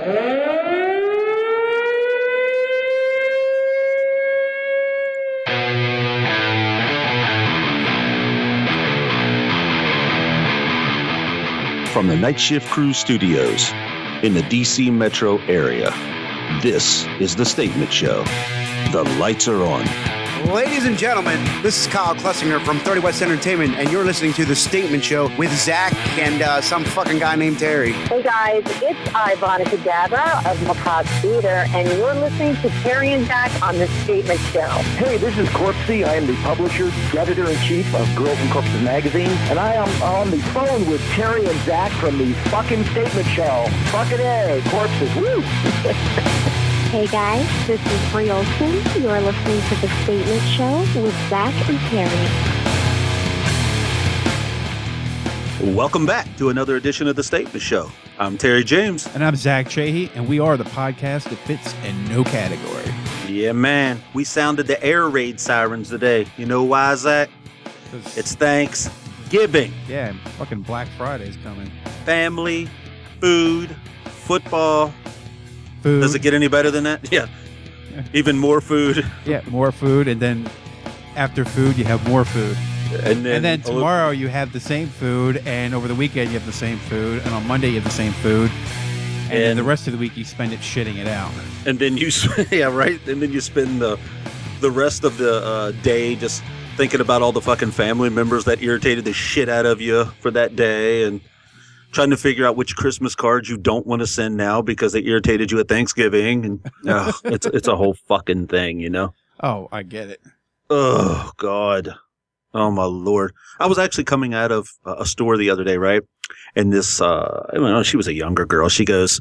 From the Night Shift Crew Studios in the DC metro area, this is The Statement Show. The lights are on. Ladies and gentlemen, this is Kyle Klessinger from 30 West Entertainment, and you're listening to The Statement Show with Zach and uh, some fucking guy named Terry. Hey guys, it's Ivonna Cadaver of Macabre Theater, and you're listening to Terry and Zach on The Statement Show. Hey, this is Corpsey. I am the publisher, editor-in-chief of Girls and Corpses magazine, and I am on the phone with Terry and Zach from the fucking Statement Show. Fucking A, Corpses, woo! Hey guys, this is Bree Olson. You are listening to The Statement Show with Zach and Terry. Welcome back to another edition of The Statement Show. I'm Terry James. And I'm Zach Chahey, and we are the podcast that fits in no category. Yeah, man. We sounded the air raid sirens today. You know why, Zach? 'Cause- It's Thanksgiving. yeah, and fucking Black Friday's coming. Family, food, football. Food. Does it get any better than that? Yeah. Even more food. yeah, more food, and then after food, you have more food. And then, and then tomorrow, you have the same food, and over the weekend, you have the same food, and on Monday, you have the same food. And, then the rest of the week, you spend it shitting it out. and then you yeah right and then you spend the the rest of the uh, day just thinking about all the fucking family members that irritated the shit out of you for that day and trying to figure out which christmas cards you don't want to send now because they irritated you at thanksgiving and it's it's a whole fucking thing you know? Oh, I get it. oh god. Oh my lord. I was actually coming out of a store the other day right? And this uh I don't know, she was a younger girl. She goes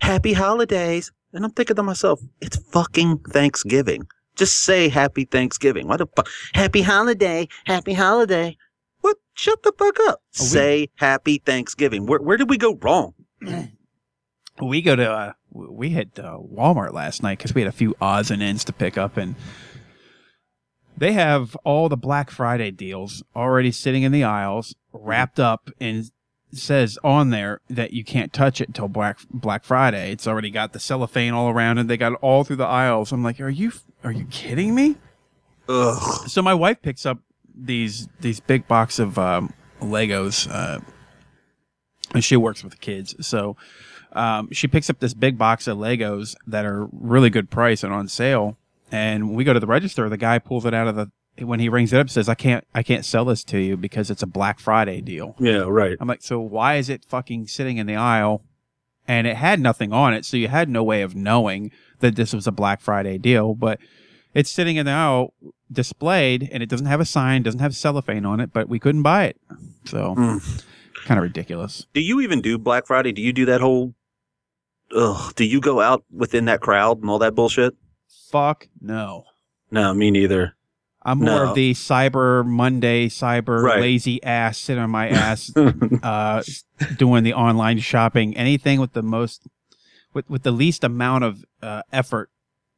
happy holidays. And i'm thinking to myself it's fucking thanksgiving. Just say happy thanksgiving. Why the fuck happy holiday. Happy holiday what shut the fuck up Oh, we- say happy thanksgiving where, where did we go wrong We go to uh, we hit uh, Walmart last night because we had a few odds and ends to pick up, and they have all the Black Friday deals already sitting in the aisles, wrapped up, and says on there that you can't touch it until Black Black Friday. It's already got the cellophane all around it. They got it all through the aisles. I'm like, are you are you kidding me? Ugh. So my wife picks up these these big box of um, Legos, uh, and she works with the kids. So um, she picks up this big box of Legos that are really good price and on sale. And we go to the register. The guy pulls it out of the when he rings it up. Says, "I can't I can't sell this to you because it's a Black Friday deal." yeah right I'm like, so why is it fucking sitting in the aisle? And it had nothing on it, so you had no way of knowing that this was a Black Friday deal. But it's sitting in the aisle displayed, and it doesn't have a sign, doesn't have cellophane on it, but we couldn't buy it. So Mm. kind of ridiculous. do you even do black friday do you do that whole Ugh, do you go out within that crowd and all that bullshit Fuck no. no me neither I'm more of the Cyber Monday, Cyber Right. lazy ass, sit on my ass, uh, doing the online shopping. Anything with the most, with with the least amount of uh, effort.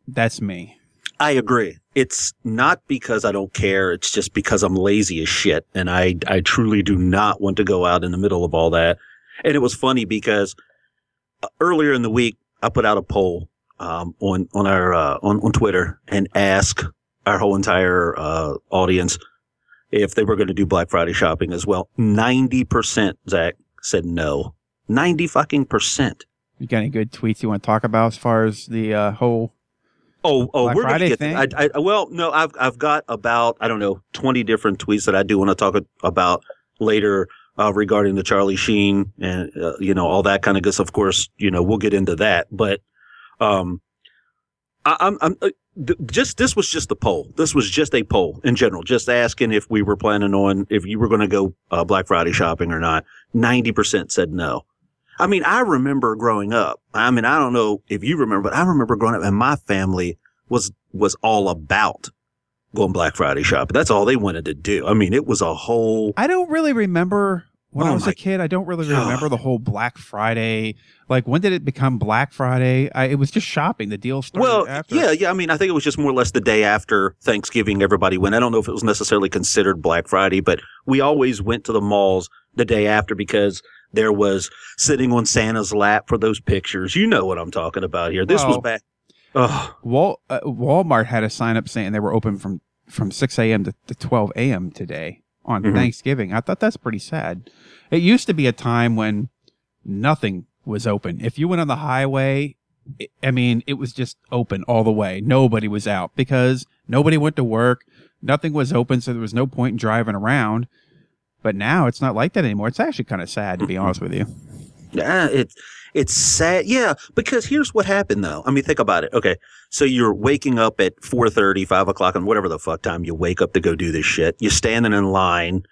That's me. I agree. It's not because I don't care. It's just because I'm lazy as shit. And I, I truly do not want to go out in the middle of all that. And it was funny because uh, earlier in the week, I put out a poll, um, on, on our, uh, on, on Twitter and asked our whole entire, uh, audience if they were going to do Black Friday shopping as well. 90%, Zach, said no. 90 fucking percent. You got any good tweets you want to talk about as far as the uh, whole? Oh, oh, Black we're Friday gonna get. thing? I, I, well, no, I've I've got about I don't know twenty different tweets that I do want to talk about later uh, regarding the Charlie Sheen and uh, you know all that kind of good stuff. Of course, you know we'll get into that, but um, I, I'm I'm uh, th- just this was just a poll. This was just a poll in general, just asking if we were planning on if you were going to go uh, Black Friday shopping or not. Ninety percent said no. I mean, I remember growing up. I mean, I don't know if you remember, but I remember growing up and my family was, was all about going Black Friday shopping. That's all they wanted to do. I mean, it was a whole, I don't really remember when oh I Oh was my a kid. I don't really remember the whole Black Friday. Like when did it become Black Friday? I, it was just shopping. The deal started well, after. yeah, yeah. I mean, I think it was just more or less the day after Thanksgiving, everybody went. I don't know if it was necessarily considered Black Friday, but we always went to the malls the day after because There was sitting on Santa's lap for those pictures. You know what I'm talking about here. This was Well- back. Oh, Wal- uh, Walmart had a sign up saying they were open from from 6 a.m. to, to 12 a.m. today on Mhm. Thanksgiving. I thought that's pretty sad. It used to be a time when nothing was open. If you went on the highway, it, I mean, it was just open all the way. Nobody was out because nobody went to work. Nothing was open, so there was no point in driving around. But now it's not like that anymore. It's actually kind of sad, to be honest with you. Yeah, it's it's sad. Yeah, because here's what happened though. I mean, think about it. Okay, so you're waking up at 4.30, 5 o'clock, and whatever the fuck time you wake up to go do this shit. You're standing in line.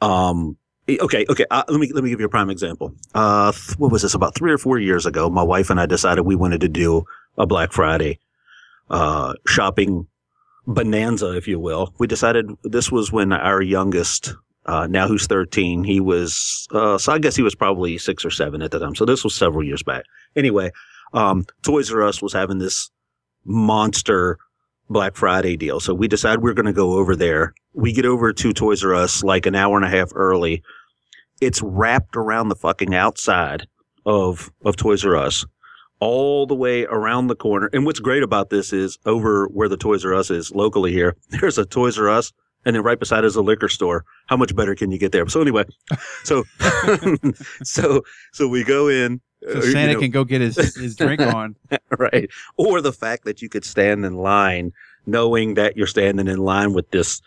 Um. Okay. Okay. Uh, let me let me give you a prime example. Uh, th- what was this? About three or four years ago, my wife and I decided we wanted to do a Black Friday, uh, shopping bonanza, if you will. We decided this was when our youngest uh, now who's 13. He was, uh, so I guess he was probably six or seven at the time. So this was several years back. Anyway, um, Toys R Us was having this monster Black Friday deal. So we decided we are going to go over there. We get over to Toys R Us like an hour and a half early. It's wrapped around the fucking outside of, of Toys R Us all the way around the corner. And what's great about this is over where the Toys R Us is locally here, there's a Toys R Us and then right beside is a liquor store. How much better can you get there? So anyway, so so so we go in. So uh, you Santa know, can go get his, his drink on. right, or the fact that you could stand in line, knowing that you're standing in line with this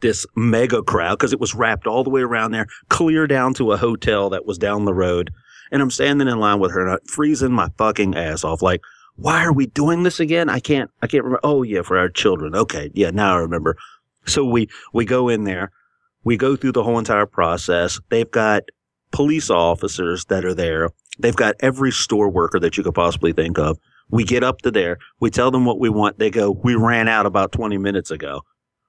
this mega crowd because it was wrapped all the way around there, clear down to a hotel that was down the road, and I'm standing in line with her, and I'm freezing my fucking ass off, like. Why are we doing this again? I can't. I can't remember. Oh yeah, for our children. Okay, yeah, now I remember. So we we go in there, we go through the whole entire process. They've got police officers that are there. They've got every store worker that you could possibly think of. We get up to there, we tell them what we want. They go, "We ran out about twenty minutes ago."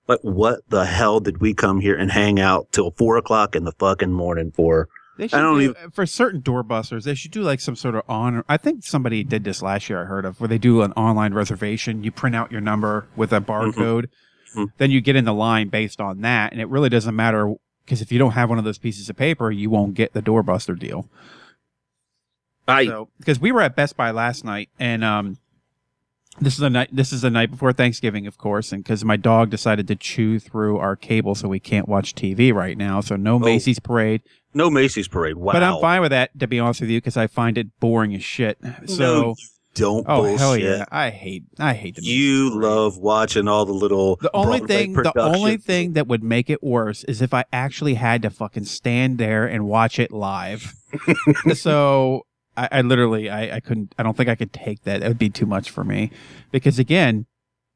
Like, what the hell did we come here and hang out till four o'clock in the fucking morning for? They should don't do, uh, for certain doorbusters. They should do like some sort of on. I think somebody did this last year. I heard of where they do an online reservation. You print out your number with a mm-hmm. barcode, Mhm. then you get in the line based on that, and it really doesn't matter because if you don't have one of those pieces of paper, you won't get the doorbuster deal. I So because we were at Best Buy last night, and um, this is the night. This is the night before Thanksgiving, of course, and because my dog decided to chew through our cable, so we can't watch TV right now. So no Macy's parade. no Macy's parade. Wow, But I'm fine with that, to be honest with you, because I find it boring as shit. So, you don't oh bullshit. hell yeah, I hate, I hate the. You love watching all the little. The only Broadway thing, the only thing that would make it worse is if I actually had to fucking stand there and watch it live. so I, I literally, I, I couldn't. I don't think I could take that. It would be too much for me, because again,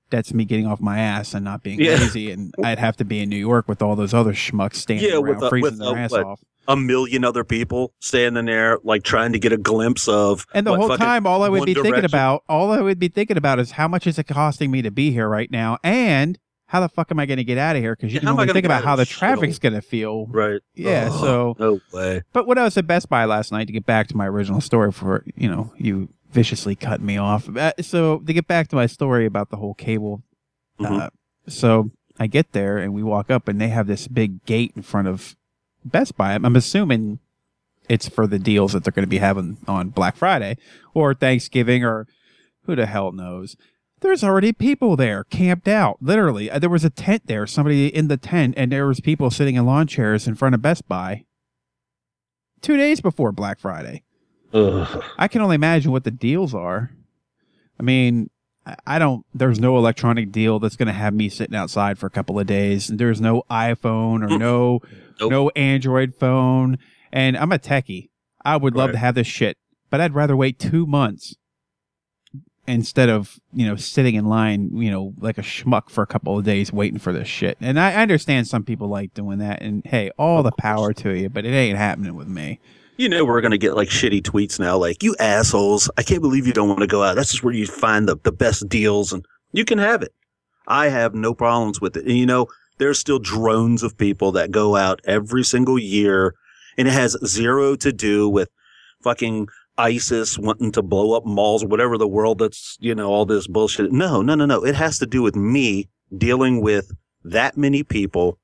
that's me getting off my ass and not being Yeah. lazy, and I'd have to be in New York with all those other schmucks standing Yeah, with around a- freezing with their a- ass what? off. a million other people standing there, like trying to get a glimpse of. And the what, whole time, all I would be thinking about, all I would be thinking about is how much is it costing me to be here right now, and how the fuck am I going to get out of here? Because you Yeah, can how am I only think about how the traffic's going to feel. Right. Yeah, Ugh, so- no way. But when I was at Best Buy last night to get back to my original story, for you know, you viciously cut me off. Uh, so to get back to my story about the whole cable, Mhm. uh, so I get there and we walk up and they have this big gate in front of Best Buy. I'm assuming it's for the deals that they're going to be having on Black Friday or Thanksgiving or who the hell knows. There's already people there camped out. Literally, Uh, there was a tent there. Somebody in the tent, and there was people sitting in lawn chairs in front of Best Buy. Two days before Black Friday. Ugh. I can only imagine what the deals are. I mean, I- don't. There's no electronic deal that's going to have me sitting outside for a couple of days. There's no iPhone or mm. no Nope. no Android phone. And I'm a techie. I would love to have this shit, but I'd rather wait two months instead of you know sitting in line, you know, like a schmuck for a couple of days waiting for this shit. And I I understand some people like doing that. And hey, all Of the course. power to you, but it ain't happening with me. You know we're gonna get like shitty tweets now, like you assholes. I can't believe you don't want to go out. That's just where you find the, the best deals, and you can have it. I have no problems with it. And you know, there's still drones of people that go out every single year, and it has zero to do with fucking ISIS wanting to blow up malls, or whatever the world that's you know all this bullshit. No, no, no, no. It has to do with me dealing with that many people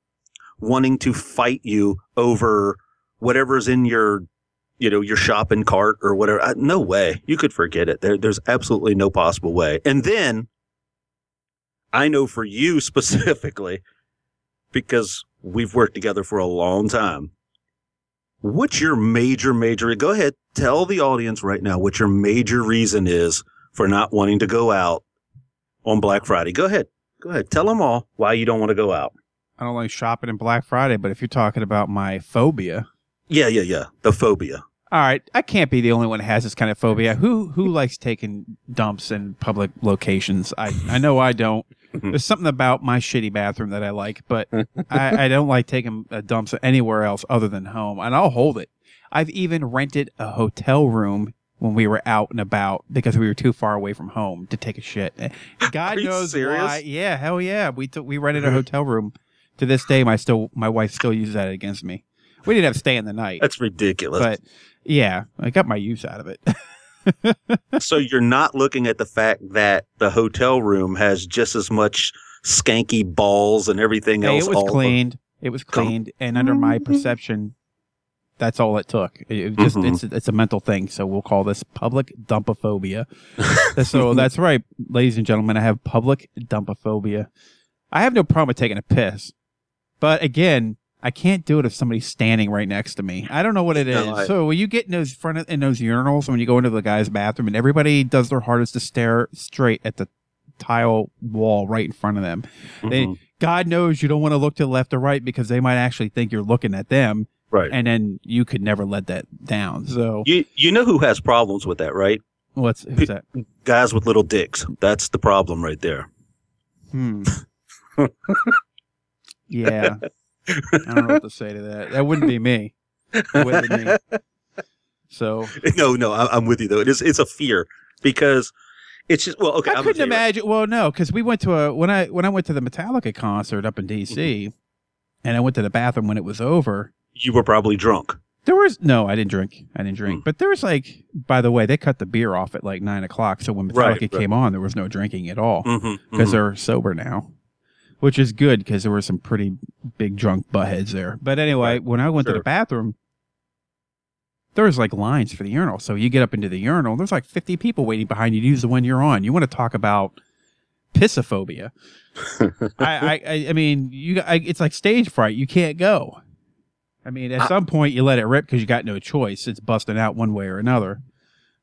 wanting to fight you over whatever's in your you know, your shopping cart or whatever. I, no way. You could forget it. There, there's absolutely no possible way. And then I know for you specifically, because we've worked together for a long time. What's your major, major, go ahead, tell the audience right now what your major reason is for not wanting to go out on Black Friday. Go ahead. Go ahead. Tell them all why you don't want to go out. I don't like shopping in Black Friday, but if you're talking about my phobia, Yeah, yeah, yeah. The phobia. All right, I can't be the only one that has this kind of phobia. Who who likes taking dumps in public locations? I I know I don't. There's something about my shitty bathroom that I like, but I, I don't like taking uh, dumps anywhere else other than home, and I'll hold it. I've even rented a hotel room when we were out and about because we were too far away from home to take a shit. God Are you knows serious? why. Yeah, hell yeah. We took we rented a hotel room. To this day, my still my wife still uses that against me. We didn't have to stay in the night, That's ridiculous. but yeah, I got my use out of it. so you're not looking at the fact that the hotel room has just as much skanky balls and everything Hey, else. it was cleaned. It was cleaned, and under my perception, that's all it took. It, just Mhm. it's it's a mental thing. So we'll call this public dumpophobia. so that's right, ladies and gentlemen. I have public dumpophobia. I have no problem with taking a piss, but again, I can't do it if somebody's standing right next to me. I don't know what it is. No, I- so when you get in those front of, in those urinals, when you go into the guy's bathroom, and everybody does their hardest to stare straight at the tile wall right in front of them. They, Mhm. God knows you don't want to look to the left or right because they might actually think you're looking at them, Right. and then you could never let that down. So you you know who has problems with that, right? what's who's that? Guys with little dicks. That's the problem right there. Hmm. yeah. I don't know what to say to that. That wouldn't be me. It wouldn't be me. So No, no, I, I'm with you though. It is it's a fear because it's just well, okay. I I'm couldn't you right- imagine. Well, no, because we went to a when I when I went to the Metallica concert up in Mm-hmm. D.C. and I went to the bathroom when it was over. You were probably drunk. There was no, I didn't drink. I didn't drink. Mm. But there was like, by the way, they cut the beer off at like nine o'clock. So when Metallica Right, right. came on, there was no drinking at all Mm-hmm, because they're sober now, which is good because there were some pretty big drunk buttheads there. But anyway, Right. when I went to the bathroom, there was like lines for the urinal. So you get up into the urinal, there's like 50 people waiting behind you to use the one you're on. You want to talk about pissophobia. I, I, I, I mean, you, I, it's like stage fright. You can't go. I mean, at I- some point you let it rip because you got no choice. It's busting out one way or another.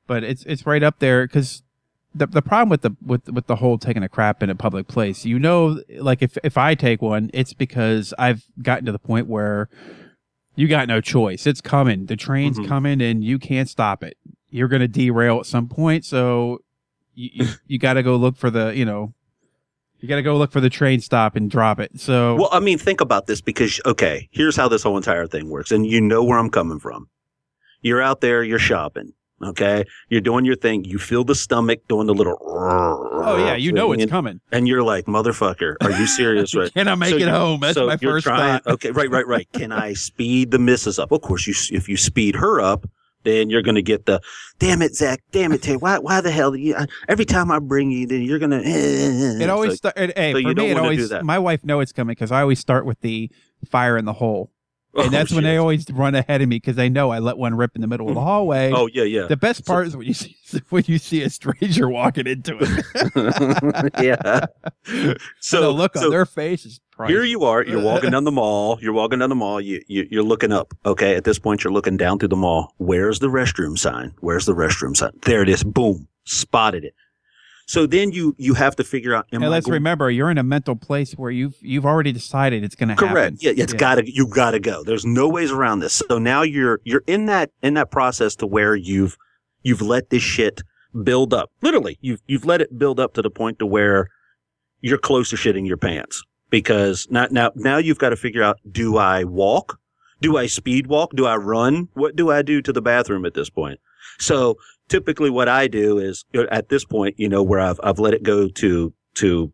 But it's it's right up there because the the problem with the with with the whole taking a crap in a public place, you know, like if if I take one, it's because I've gotten to the point where you got no choice. It's coming. The train's Mhm. coming, and you can't stop it. You're going to derail at some point, so you you, you got to go look for the you know. You got to go look for the train stop and drop it. So Well, I mean, think about this because, okay, here's how this whole entire thing works. And you know where I'm coming from. You're out there, you're shopping. Okay. You're doing your thing. You feel the stomach doing the little. oh yeah, you know it's and, coming. and you're like, motherfucker, are you serious? Right. Can I make So it you- home? That's so my first trying, thought. Okay, right, right, right. Can I speed the missus up? Of course, you if you speed her up, then you're going to get the, damn it, Zach, damn it, Terry, why, why the hell? do You, I- every time I bring you, then you're going to. Eh, eh, eh, it always sta- it, hey, so for me it always my wife know it's coming because I always start with the fire in the hole. Oh, and that's when they always run ahead of me because they know I let one rip in the middle of the hallway. Oh yeah, yeah, The best part is when you see when you see a stranger walking into it. yeah. So So the look so on their face is priceless. Here you are. You're walking down the mall. You're walking down the mall. You, you you're looking up. Okay. At this point, you're looking down through the mall. Where's the restroom sign? Where's the restroom sign? There it is. Boom. Spotted it. So then you you have to figure out. And I let's remember, you're in a mental place where you've you've already decided it's going to happen. Correct. Yeah, it's Yeah. gotta you gotta go. There's no ways around this. So now you're you're in that in that process to where you've you've let this shit build up. Literally, you've you've let it build up to the point to where you're close to shitting your pants. Because now now now you've got to figure out do I walk? Do I speed walk? Do I run? What do I do to the bathroom at this point? So typically what I do is at this point, you know, where I've I've let it go to to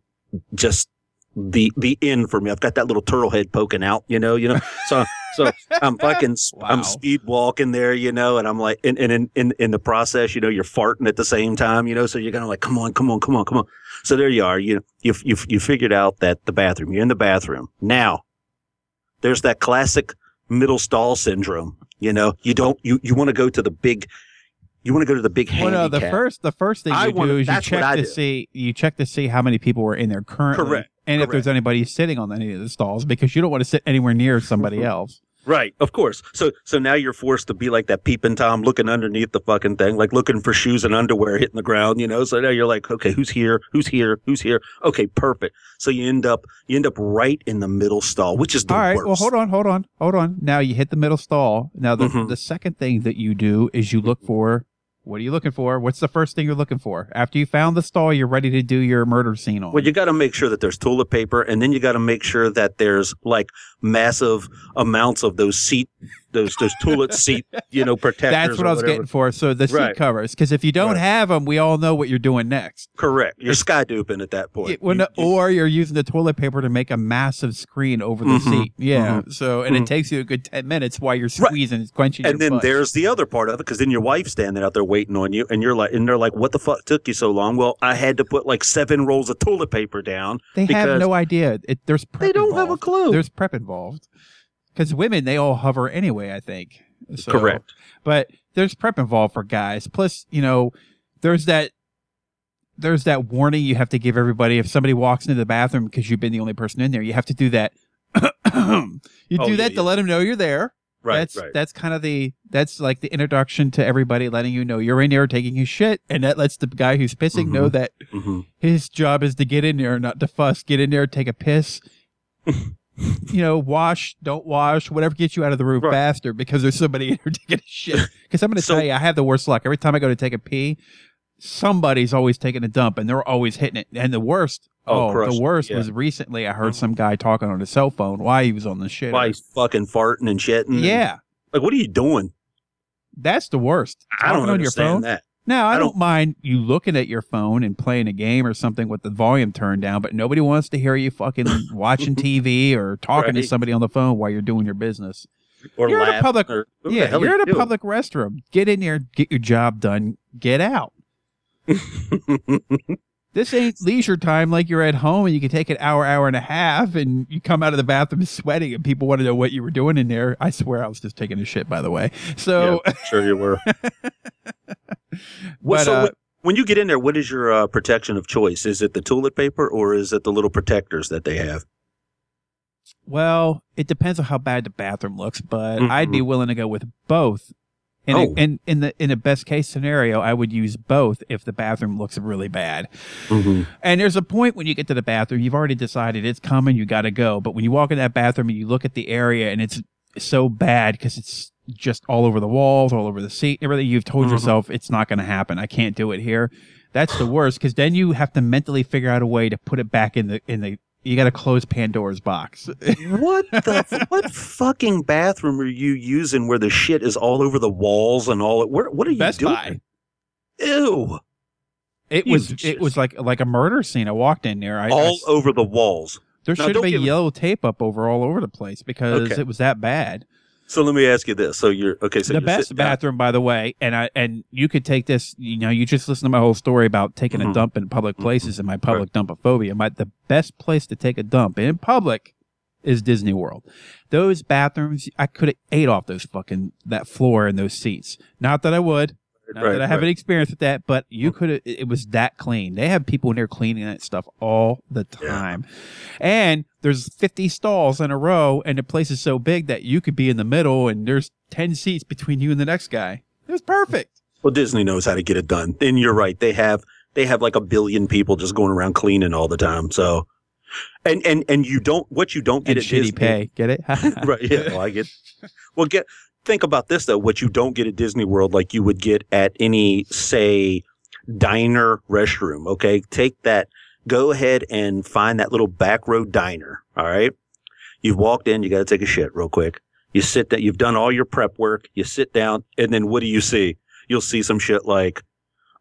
just the the end for me. I've got that little turtle head poking out, you know, you know. So so I'm fucking Wow. I'm speed walking there, you know, and I'm like and, and in, in in the process, you know, you're farting at the same time, you know, so you're kind of like, come on, come on, come on, come on. So there you are. You you you you figured out that the bathroom. You're in the bathroom. Now there's that classic middle stall syndrome. You know, you don't you you want to go to the big. You want to go to the big Well, no, the first the first thing I you wanna- do is you check to do. see you check to see how many people were in there currently, Correct, and if there's anybody sitting on any of the stalls because you don't want to sit anywhere near somebody else. Right, of course. So so now you're forced to be like that peeping tom looking underneath the fucking thing, like looking for shoes and underwear hitting the ground, you know. So now you're like, okay, who's here? Who's here? Who's here? Okay, perfect. So you end up you end up right in the middle stall, which is the All right, worst. well, hold on, hold on, hold on. Now you hit the middle stall. Now the Mhm. the second thing that you do is you look for what are you looking for? What's the first thing you're looking for after you found the stall? You're ready to do your murder scene on. Well, you got to make sure that there's toilet paper, and then you got to make sure that there's like massive amounts of those seat, those those toilet seat, you know, protectors. That's what I was whatever. getting for. So the seat Right. covers, because if you don't Right. have them, we all know what you're doing next. Correct. You're sky duping at that point. It- well, You- you- or you're using the toilet paper to make a massive screen over the Mhm, seat. Yeah. So, and mhm. it takes you a good 10 minutes while you're squeezing, and quenching and then butt. there's the other part of it because then your wife's standing out there waiting on you, and you're like, and they're like, "What the fuck took you so long?" Well, I had to put like seven rolls of toilet paper down. They have no idea. It, there's prep They don't have a clue. There's prep involved. Because women, they all hover anyway, I think. So- Correct. But there's prep involved for guys. Plus, you know, there's that there's that warning you have to give everybody if somebody walks into the bathroom because you've been the only person in there. You have to do that. you Oh, do yeah, that to let them know you're there. Right. that's right. that's kind of the that's like the introduction to everybody, letting you know you're in there taking his shit, and that lets the guy who's pissing know that hmm his job is to get in there, not to fuss. Get in there, take a piss. you know, wash, don't wash, whatever gets you out of the room Right. faster because there's somebody in there taking a shit. Because I'm going to So- tell you, I have the worst luck. Every time I go to take a pee, somebody's always taking a dump and they're always hitting it. And the worst, Oh, oh, the worst yeah. was recently I heard mm-hmm. some guy talking on his cell phone while he was on the shit. Why he's fucking farting and shitting? and- Yeah, like what are you doing? that's the worst. I don't on your understand phone. that. Now, I, I don't, don't- mind you looking at your phone and playing a game or something with the volume turned down, but nobody wants to hear you fucking watching TV or talking to somebody on the phone while you're doing your business. Or You're in a public- or- yeah, you're you in a doing? public restroom. Get in there, get your job done, get out. This ain't leisure time like you're at home and you can take an hour, hour and a half, and you come out of the bathroom sweating, and people want to know what you were doing in there. I swear I was just taking a shit, by the way. So, yeah, sure you were. Well, But, so uh, when, when you get in there, what is your uh, protection of choice? Is it the toilet paper or is it the little protectors that they have? Well, it depends on how bad the bathroom looks, but I'd be willing to go with both. And Mm-hmm. Oh. in, in the in a best case scenario, I would use both if the bathroom looks really bad. Mm-hmm. And there's a point when you get to the bathroom, you've already decided it's coming, you got to go. But when you walk in that bathroom and you look at the area and it's so bad because it's just all over the walls, all over the seat, everything, you've told Mhm. yourself it's not going to happen. I can't do it here. That's the worst because then you have to mentally figure out a way to put it back in the in the. You got to close Pandora's box. What the what fucking bathroom are you using where the shit is all over the walls and all? Where what are you Best doing? Buy. Ew! It You was just- it was like like a murder scene. I walked in there. I, I all s- over the walls. there Now, should been yellow tape up over all over the place because Okay. it was that bad. So let me ask you this: So you're okay? So the best bathroom, by the way, and I and you could take this. You know, you just listen to my whole story about taking a Mhm. dump in public places and my public dumpophobia. My the best place to take a dump in public is Disney World. Those bathrooms, I could have ate off those fucking that floor and those seats. Not that I would. Not Right, that I have right. any experience with that, but you could. It was that clean. They have people in there cleaning that stuff all the Yeah. time, and there's 50 stalls in a row, and the place is so big that you could be in the middle, and there's 10 seats between you and the next guy. It was perfect. Well, Disney knows how to get it done. And you're right; they have they have like a billion people just going around cleaning all the time. So, and and and you don't what you don't get And at shitty Disney, pay. Get it? right? Yeah, well, I get. Well, get think about this though. What you don't get at Disney World, like you would get at any say diner restroom. Okay, take that. Go ahead and find that little back row diner. All right, you've walked in. You got to take a shit real quick. You sit that You've done all your prep work. You sit down, and then what do you see? You'll see some shit like.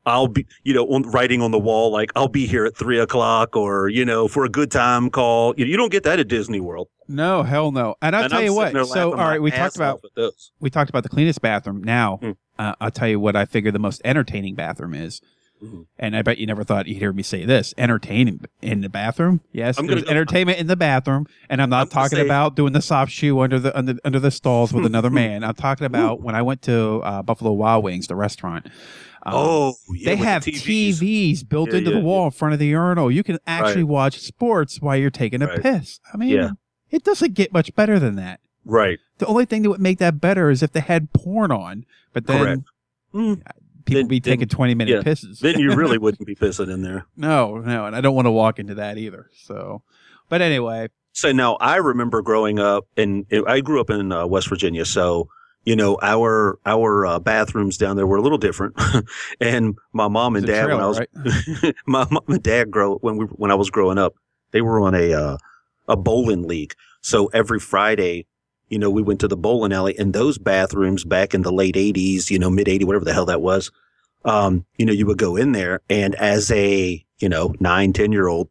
I'll be, you know, on, writing on the wall like I'll be here at three o'clock, or you know, for a good time call. You, you don't get that at Disney World. no, hell no. And I'll And tell I'm you what. So, all right, we talked about those. we talked about the cleanest bathroom. Now, Hmm. uh, I'll tell you what I figure the most entertaining bathroom is. Mhm. And I bet you never thought you'd hear me say this: entertaining in the bathroom. Yes, I'm there's go- entertainment in the bathroom, and I'm not I'm talking say- about doing the soft shoe under the under, under the stalls with another man. I'm talking about when I went to uh, Buffalo Wild Wings, the restaurant. Um, oh, yeah, they with the have TVs. TVs, built Yeah, into yeah, the wall in front of the urinal. You can actually Right. watch sports while you're taking a Right. piss. I mean, it doesn't get much better than that. Right. The only thing that would make that better is if they had porn on, but then Correct. Mm, people Then- be then- taking 20 minute yeah. pisses. then you really wouldn't be pissing in there. no, no, and I don't want to walk into that either. So, but anyway, So now I remember growing up, and I grew up in uh, West Virginia. So you know our our uh, bathrooms down there were a little different, and my mom and dad when I was right? my mom and dad grow when we when I was growing up, they were on a uh, a bowling league. So every Friday, you know, we went to the bowling alley, and those bathrooms back in the late '80s, you know, mid '80s, whatever the hell that was. Um, you know, you would go in there, and as a you know nine, ten year old,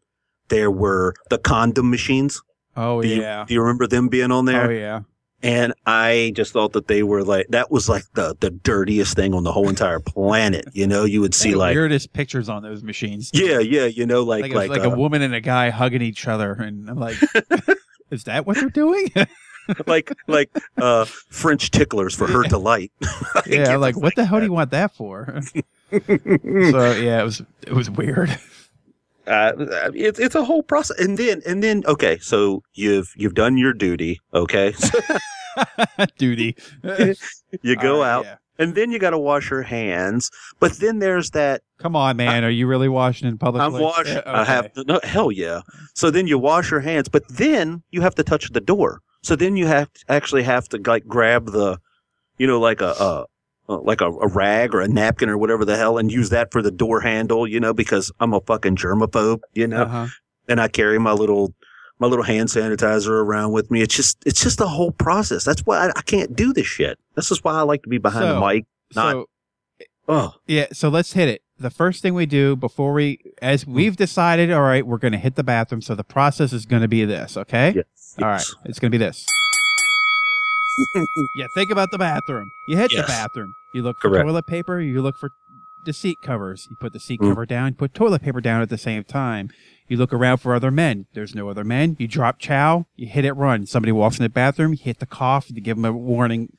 there were the condom machines. Oh, Do you, yeah. do you remember them being on there? Oh, yeah. And I just thought that they were like that was like the the dirtiest thing on the whole entire planet. You know, you would see like weirdest pictures on those machines. yeah, yeah, you know, like like, like, like, like uh, a woman and a guy hugging each other, and I'm like, is that what they're doing? like like uh French ticklers for her delight. yeah, like what the hell do you want that for? so yeah, it was it was weird. uh, it's it's a whole process, and then and then okay, so you've you've done your duty, okay, Duty. you go All right, out, yeah. and then you got to wash your hands, but then there's that Come on, man. Are you really washing in public? I'm place? washing. Yeah, I have okay. no hell yeah. So then you wash your hands, but then you have to touch the door. So then you have to actually have to like grab the, you know, like a, a uh, like a, a rag or a napkin or whatever the hell, and use that for the door handle. You know, because I'm a fucking germaphobe. You know, Uh-huh. and I carry my little my little hand sanitizer around with me. It's just it's just a whole process. That's why I, I can't do this shit. This is why I like to be behind So- the mic. Not- So Oh, yeah, so let's hit it. The first thing we do before we, as Hmm. we've decided, all right, we're going to hit the bathroom. So the process is going to be this, okay? yes. All right, it's going to be this. yeah, think about the bathroom. You hit Yes. the bathroom. You look for Correct. toilet paper. You look for the seat covers. You put the seat Mm. cover down. You put toilet paper down at the same time. You look around for other men. There's no other men. You drop chow. You hit it run. Somebody walks in the bathroom. You hit the cough. You give them a warning.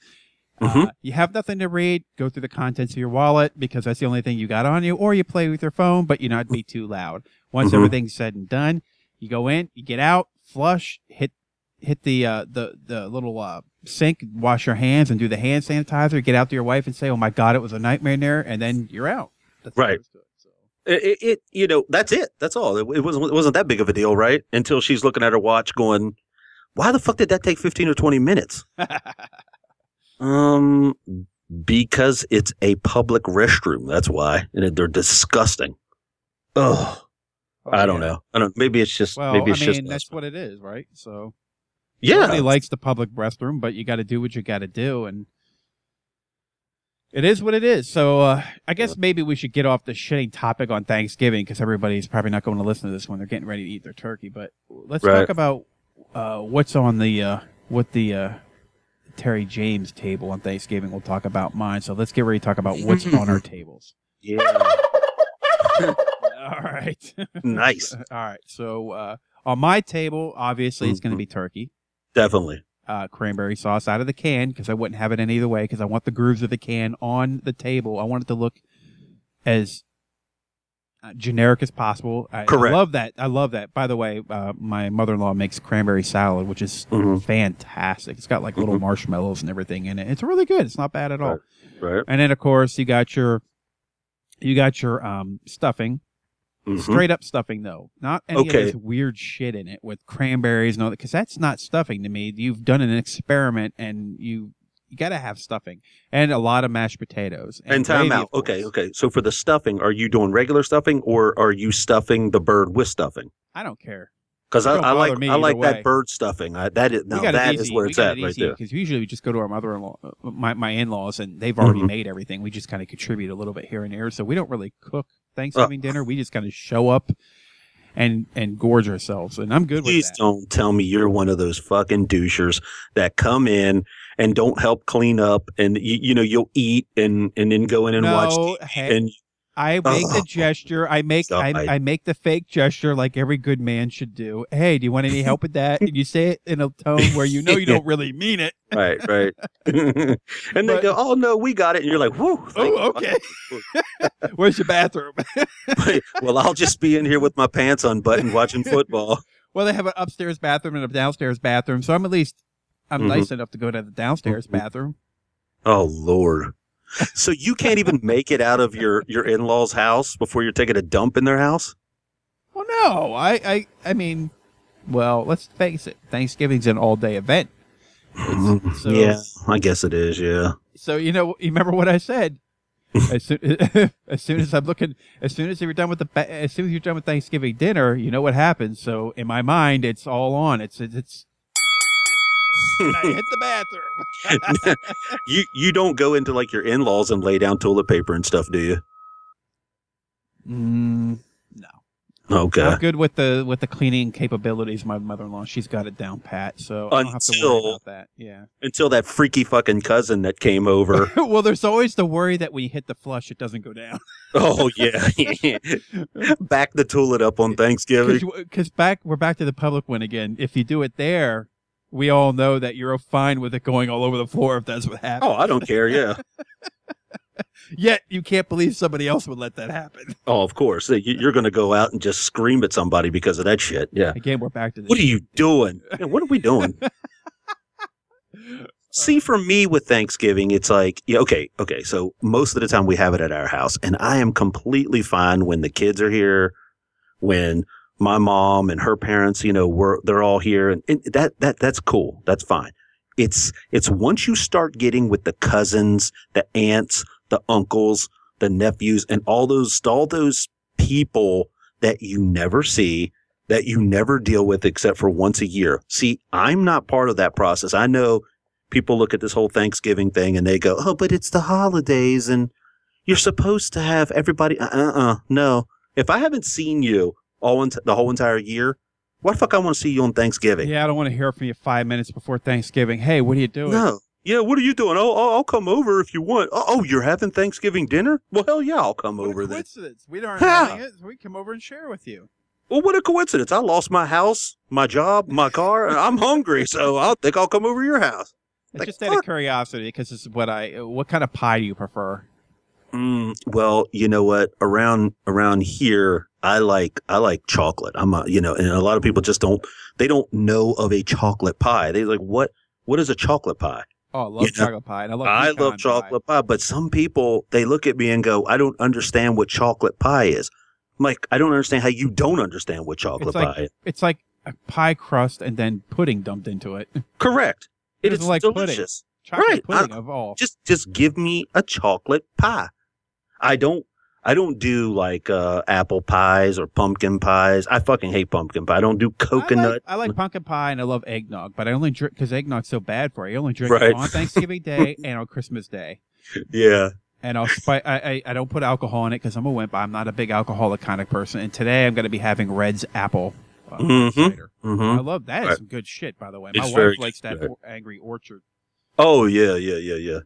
Uh, Mhm. you have nothing to read. Go through the contents of your wallet because that's the only thing you got on you, or you play with your phone, but you not be too loud. Once Mhm. everything's said and done, you go in, you get out, flush, hit hit the uh, the the little uh, sink, wash your hands, and do the hand sanitizer. Get out to your wife and say, "Oh my God, it was a nightmare in there," and then you're out. That's Right. there is to it, so. It, it, it you know that's it that's all it, it wasn't it wasn't that big of a deal right until she's looking at her watch going why the fuck did that take 15 or 20 minutes um because it's a public restroom that's why and they're disgusting oh i don't yeah. know i don't know. maybe it's just Well, maybe it's I mean, just that's what it is, right? So yeah nobody likes the public restroom, but you got to do what you got to do, and it is what it is. So uh, I guess maybe we should get off the shitty topic on Thanksgiving because everybody's probably not going to listen to this when they're getting ready to eat their turkey. But let's Right. talk about uh, what's on the uh, what the uh, Terry James table on Thanksgiving. We'll talk about mine. So let's get ready to talk about what's on our tables. yeah All right. nice All right. So uh, on my table, obviously, it's going to Mhm. be turkey. definitely uh, cranberry sauce out of the can because I wouldn't have it any other way because I want the grooves of the can on the table. I want it to look as generic as possible. I, I love that. I love that. By the way, uh, my mother-in-law makes cranberry salad, which is Mhm. fantastic. It's got like little Mhm. marshmallows and everything in it. It's really good. It's not bad at all. right And then of course you got your you got your um, stuffing. Mhm. Straight up stuffing though, not any Okay. of this weird shit in it with cranberries and all that. Because that's not stuffing to me. You've done an experiment and you you got to have stuffing and a lot of mashed potatoes and time gravy, out okay okay so for the stuffing are you doing regular stuffing or are you stuffing the bird with stuffing I don't care. Because I, I like I like way. that bird stuffing. I, that is now that is where it's at it right there. because usually we just go to our mother-in-law, uh, my my in-laws, and they've already Mhm. made everything. We just kind of contribute a little bit here and there, so we don't really cook Thanksgiving dinner. We just kind of show up and and gorge ourselves, and I'm good with Please don't tell me you're one of those fucking douchers that come in and don't help clean up, and you, you know you'll eat and and then go in and watch no, TV hey, and I make the Oh. gesture. I make I, I make the fake gesture like every good man should do. Hey, do you want any help with that? And you say it in a tone where you know you don't really mean it. right, right. and they go, "Oh no, we got it," and you're like, "Whoo!" Oh, okay. Where's your bathroom? Well, I'll just be in here with my pants unbuttoned watching football. well, they have an upstairs bathroom and a downstairs bathroom, so I'm at least I'm Mhm. nice enough to go to the downstairs Mhm. bathroom. Oh Lord. So you can't even make it out of your your in laws' house before you're taking a dump in their house? Well, no, I I I mean, well, let's face it. Thanksgiving's an all day event. So- yeah, I guess it is. Yeah. So you know, you remember what I said? as, soon, as soon as I'm looking, as soon as you're done with the, as soon as you're done with Thanksgiving dinner, you know what happens. So in my mind, it's all on. It's it's. It's and I hit the bathroom. you you don't go into like your in laws and lay down toilet paper and stuff, do you? Mm, no, Okay. I'm good with the with the cleaning capabilities. of My mother-in-law, she's got it down pat, so I don't have to worry Until- about that. Yeah. Until that freaky fucking cousin that came over. well, there's always the worry that when you hit the flush, it doesn't go down. oh yeah. Back the toilet up on Thanksgiving. Because back we're back to the public one again. If you do it there, we all know that you're fine with it going all over the floor if that's what happens. Oh, I don't care. Yeah. Yet you can't believe somebody else would let that happen. Oh, of course. You- You're going to go out and just scream at somebody because of that shit. Yeah. Again, we're back to this. What are you doing? Yeah, what are we doing? See, uh. for me with Thanksgiving, it's like, yeah, okay, okay. So most of the time we have it at our house, and I am completely fine when the kids are here, when my mom and her parents, you know, were they're all here, and, and that that that's cool. That's fine. It's it's once you start getting with the cousins, the aunts, the uncles, the nephews, and all those all those people that you never see that you never deal with except for once a year. See, I'm not part of that process. I know people look at this whole Thanksgiving thing and they go, "Oh, but it's the holidays and you're supposed to have everybody." Uh, uh, uh no. If I haven't seen you all ent- the whole entire year, What the fuck I want to see you on Thanksgiving? Yeah, I don't want to hear from you five minutes before Thanksgiving. Hey, what are you doing? No. Yeah, what are you doing? Oh, oh, I'll come over if you want. Oh, oh, you're having Thanksgiving dinner? Well, hell yeah, I'll come What a over then. coincidence. We aren't Yeah. having it, so we come over and share with you. Well, what a coincidence. I lost my house, my job, my car. and I'm hungry, so I think I'll come over to your house. It's Like, just out of curiosity because this is what I. What kind of pie do you prefer? Mm, well, you know what? Around around here, I like I like chocolate. I'm a you know, and a lot of people just don't they don't know of a chocolate pie. They like what what is a chocolate pie? Oh, I love You know, chocolate pie, and I love. I love chocolate pie, but some people they look at me and go, "I don't understand what chocolate pie is." I'm like, I don't understand how you don't understand what chocolate It's like- pie is. It's like a pie crust and then pudding dumped into it. Correct. It is like pudding. delicious. Chocolate Right, I- pudding of all. just just give me a chocolate pie. I don't I don't do like uh apple pies or pumpkin pies. I fucking hate pumpkin pie. I don't do I coconut. like, I like pumpkin pie and I love eggnog, but I only drink because eggnog's so bad for you. I only drink Right. it on Thanksgiving Day and on Christmas Day. yeah. And I'll spi- I, I I don't put alcohol in it because I'm a wimp. I'm not a big alcoholic kind of person. And today I'm going to be having Redd's apple uh, Mhm. cider. hmm I love that. Is Right. some good shit, by the way. It's My wife likes that or- Angry Orchard. Oh yeah, yeah, yeah, yeah.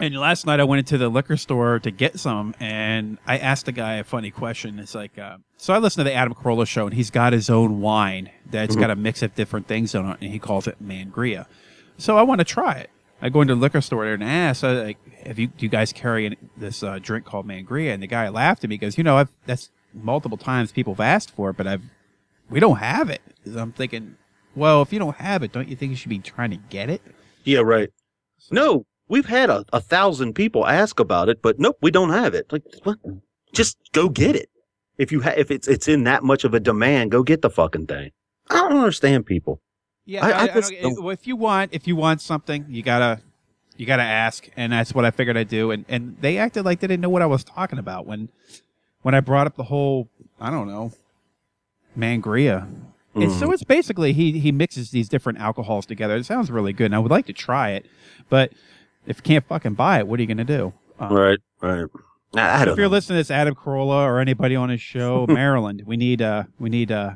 And last night I went into the liquor store to get some, and I asked the guy a funny question. It's like, uh, so I listen to the Adam Carolla show, and he's got his own wine that's Mhm. got a mix of different things on it, and he calls it Mangria. So I want to try it. I go into the liquor store there and ask, uh, like, "Have you do you guys carry an- this uh, drink called Mangria?" And the guy laughed at me, because you know, I've that's multiple times people have asked for it, but I've we don't have it. So I'm thinking, well, if you don't have it, don't you think you should be trying to get it? Yeah, right. No, we've had a, a thousand people ask about it, but nope, we don't have it. Like what? Just go get it. If you ha- if it's it's in that much of a demand, go get the fucking thing. I don't understand people. Yeah, I- I, I I just don't- if you want if you want something, you gotta you gotta ask, and that's what I figured I'd do. And and they acted like they didn't know what I was talking about when when I brought up the whole I don't know mangria. And so mm. it's basically he he mixes these different alcohols together. It sounds really good, and I would like to try it, but if you can't fucking buy it, what are you gonna do? Um, Right, right. I, I if you're know. listening to this, Adam Carolla or anybody on his show, Maryland, we need uh we need uh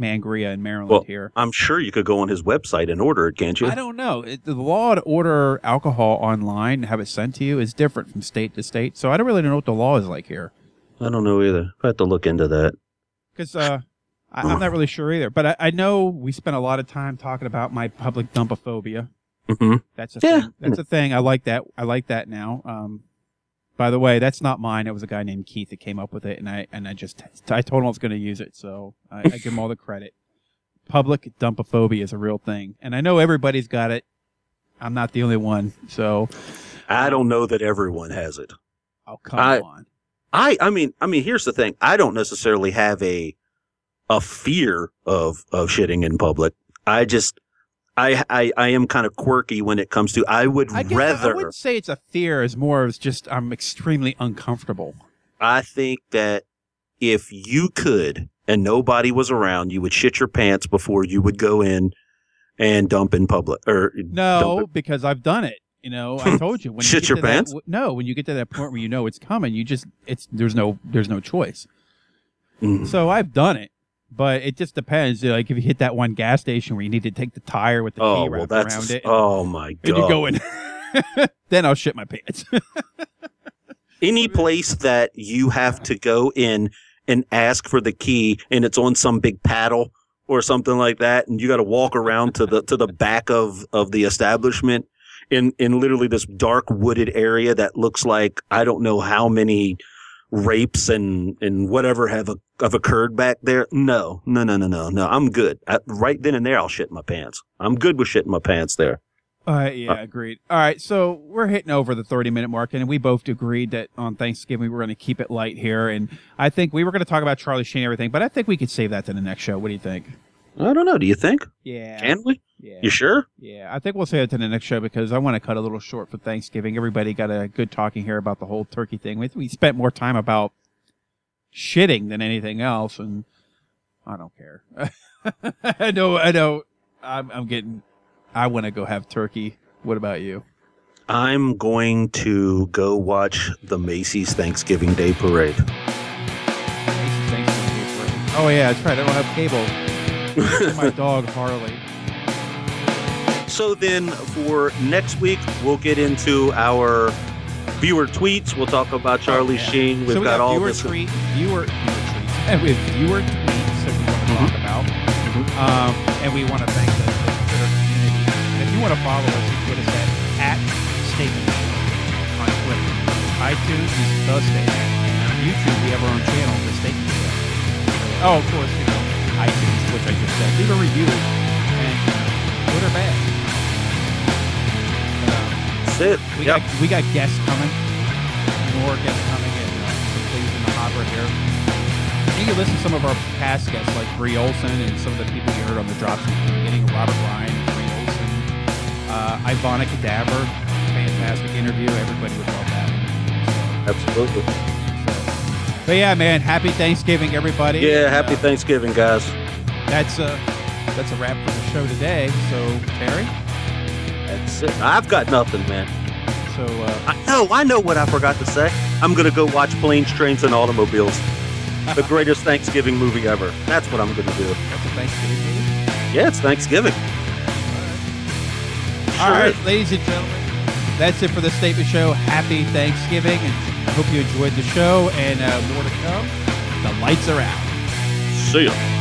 mangria in Maryland Well, here. I'm sure you could go on his website and order it, can't you? I don't know. It, the law to order alcohol online and have it sent to you is different from state to state. So I don't really know what the law is like here. I don't know either. I have to look into that. Because uh, I, I'm not really sure either. But I, I know we spent a lot of time talking about my public dumpophobia. Hmm That's a Yeah. thing. That's a thing. I like that. I like that now. Um, by the way, that's not mine. It was a guy named Keith that came up with it, and I and I just I told him I was going to use it, so I, I give him all the credit. Public dumpophobia is a real thing, and I know everybody's got it. I'm not the only one, so I don't know that everyone has it. oh come I- on. I I mean I mean here's the thing. I don't necessarily have a a fear of of shitting in public. I just I I, I am kind of quirky when it comes to I would I, guess I rather wouldn't say it's a fear, as more as just I'm extremely uncomfortable. I think that if you could and nobody was around, you would shit your pants before you would go in and dump in public or No, because I've done it. You know, I told you when Shit you your to that- pants? w- no, when you get to that point where you know it's coming, you just it's there's no there's no choice. Mm. So I've done it, but it just depends. Like if you hit that one gas station where you need to take the tire with the Oh key well, wrapped around it, oh my god. and you go in, then I'll shit my pants. any place that you have to go in and ask for the key and it's on some big paddle or something like that and you got to walk around to the to the back of of the establishment in in literally this dark wooded area that looks like I don't know how many rapes and and whatever have a, have occurred back there no no no no no no I'm good I, right then and there I'll shit my pants I'm good with shitting my pants there Uh, yeah, agreed. All right, so we're hitting over the 30 minute mark, and we both agreed that on Thanksgiving we were going to keep it light here. And I think we were going to talk about Charlie Sheen and everything, but I think we could save that to the next show. What do you think? I don't know do you think Yeah. can we yeah. you sure Yeah, I think we'll save it to the next show because I want to cut a little short for Thanksgiving. Everybody got a good talking here about the whole turkey thing. We, we spent more time about shitting than anything else, and I don't care. I know, I know. I'm, I'm getting. I want to go have turkey. What about you? I'm going to go watch the Macy's Thanksgiving Day Parade. Oh yeah, that's right. I don't have cable. My dog Harley. So then for next week, we'll get into our viewer tweets. We'll talk about Charlie Oh, yeah. Sheen. We've so we got all viewer this. tweet, viewer, viewer tweets, and we have viewer tweets that we want to talk Mm-hmm. about, um, and we want to thank the, the Twitter community. And if you want to follow us, you can get us at, at Statement on Twitter. iTunes is the Statement. On YouTube, we have our own channel, the Statement Show. Oh, of course, you know iTunes, which I just said. Leave a review That's it. we Yep. got we got guests coming, more guests coming, and uh, some things in the hopper here. You can listen to some of our past guests, like Bree Olson and some of the people you heard on the drops in the beginning. Robert Ryan, Bree Olson, uh, Ivonna Cadaver, fantastic interview. Everybody would love that. Absolutely. So, but yeah, man, happy Thanksgiving, everybody. Yeah, And, happy uh, Thanksgiving, guys. That's uh, that's a wrap for the show today. So Terry, That's it. I've got nothing, man. so uh, I, no, I know what I forgot to say. I'm going to go watch Planes, Trains, and Automobiles. the greatest Thanksgiving movie ever. That's what I'm going to do. that's a Thanksgiving movie. Yeah, it's Thanksgiving. All right. Sure. right, ladies and gentlemen, that's it for the Statement Show. Happy Thanksgiving, and I hope you enjoyed the show. And uh, more to come. The lights are out. See ya.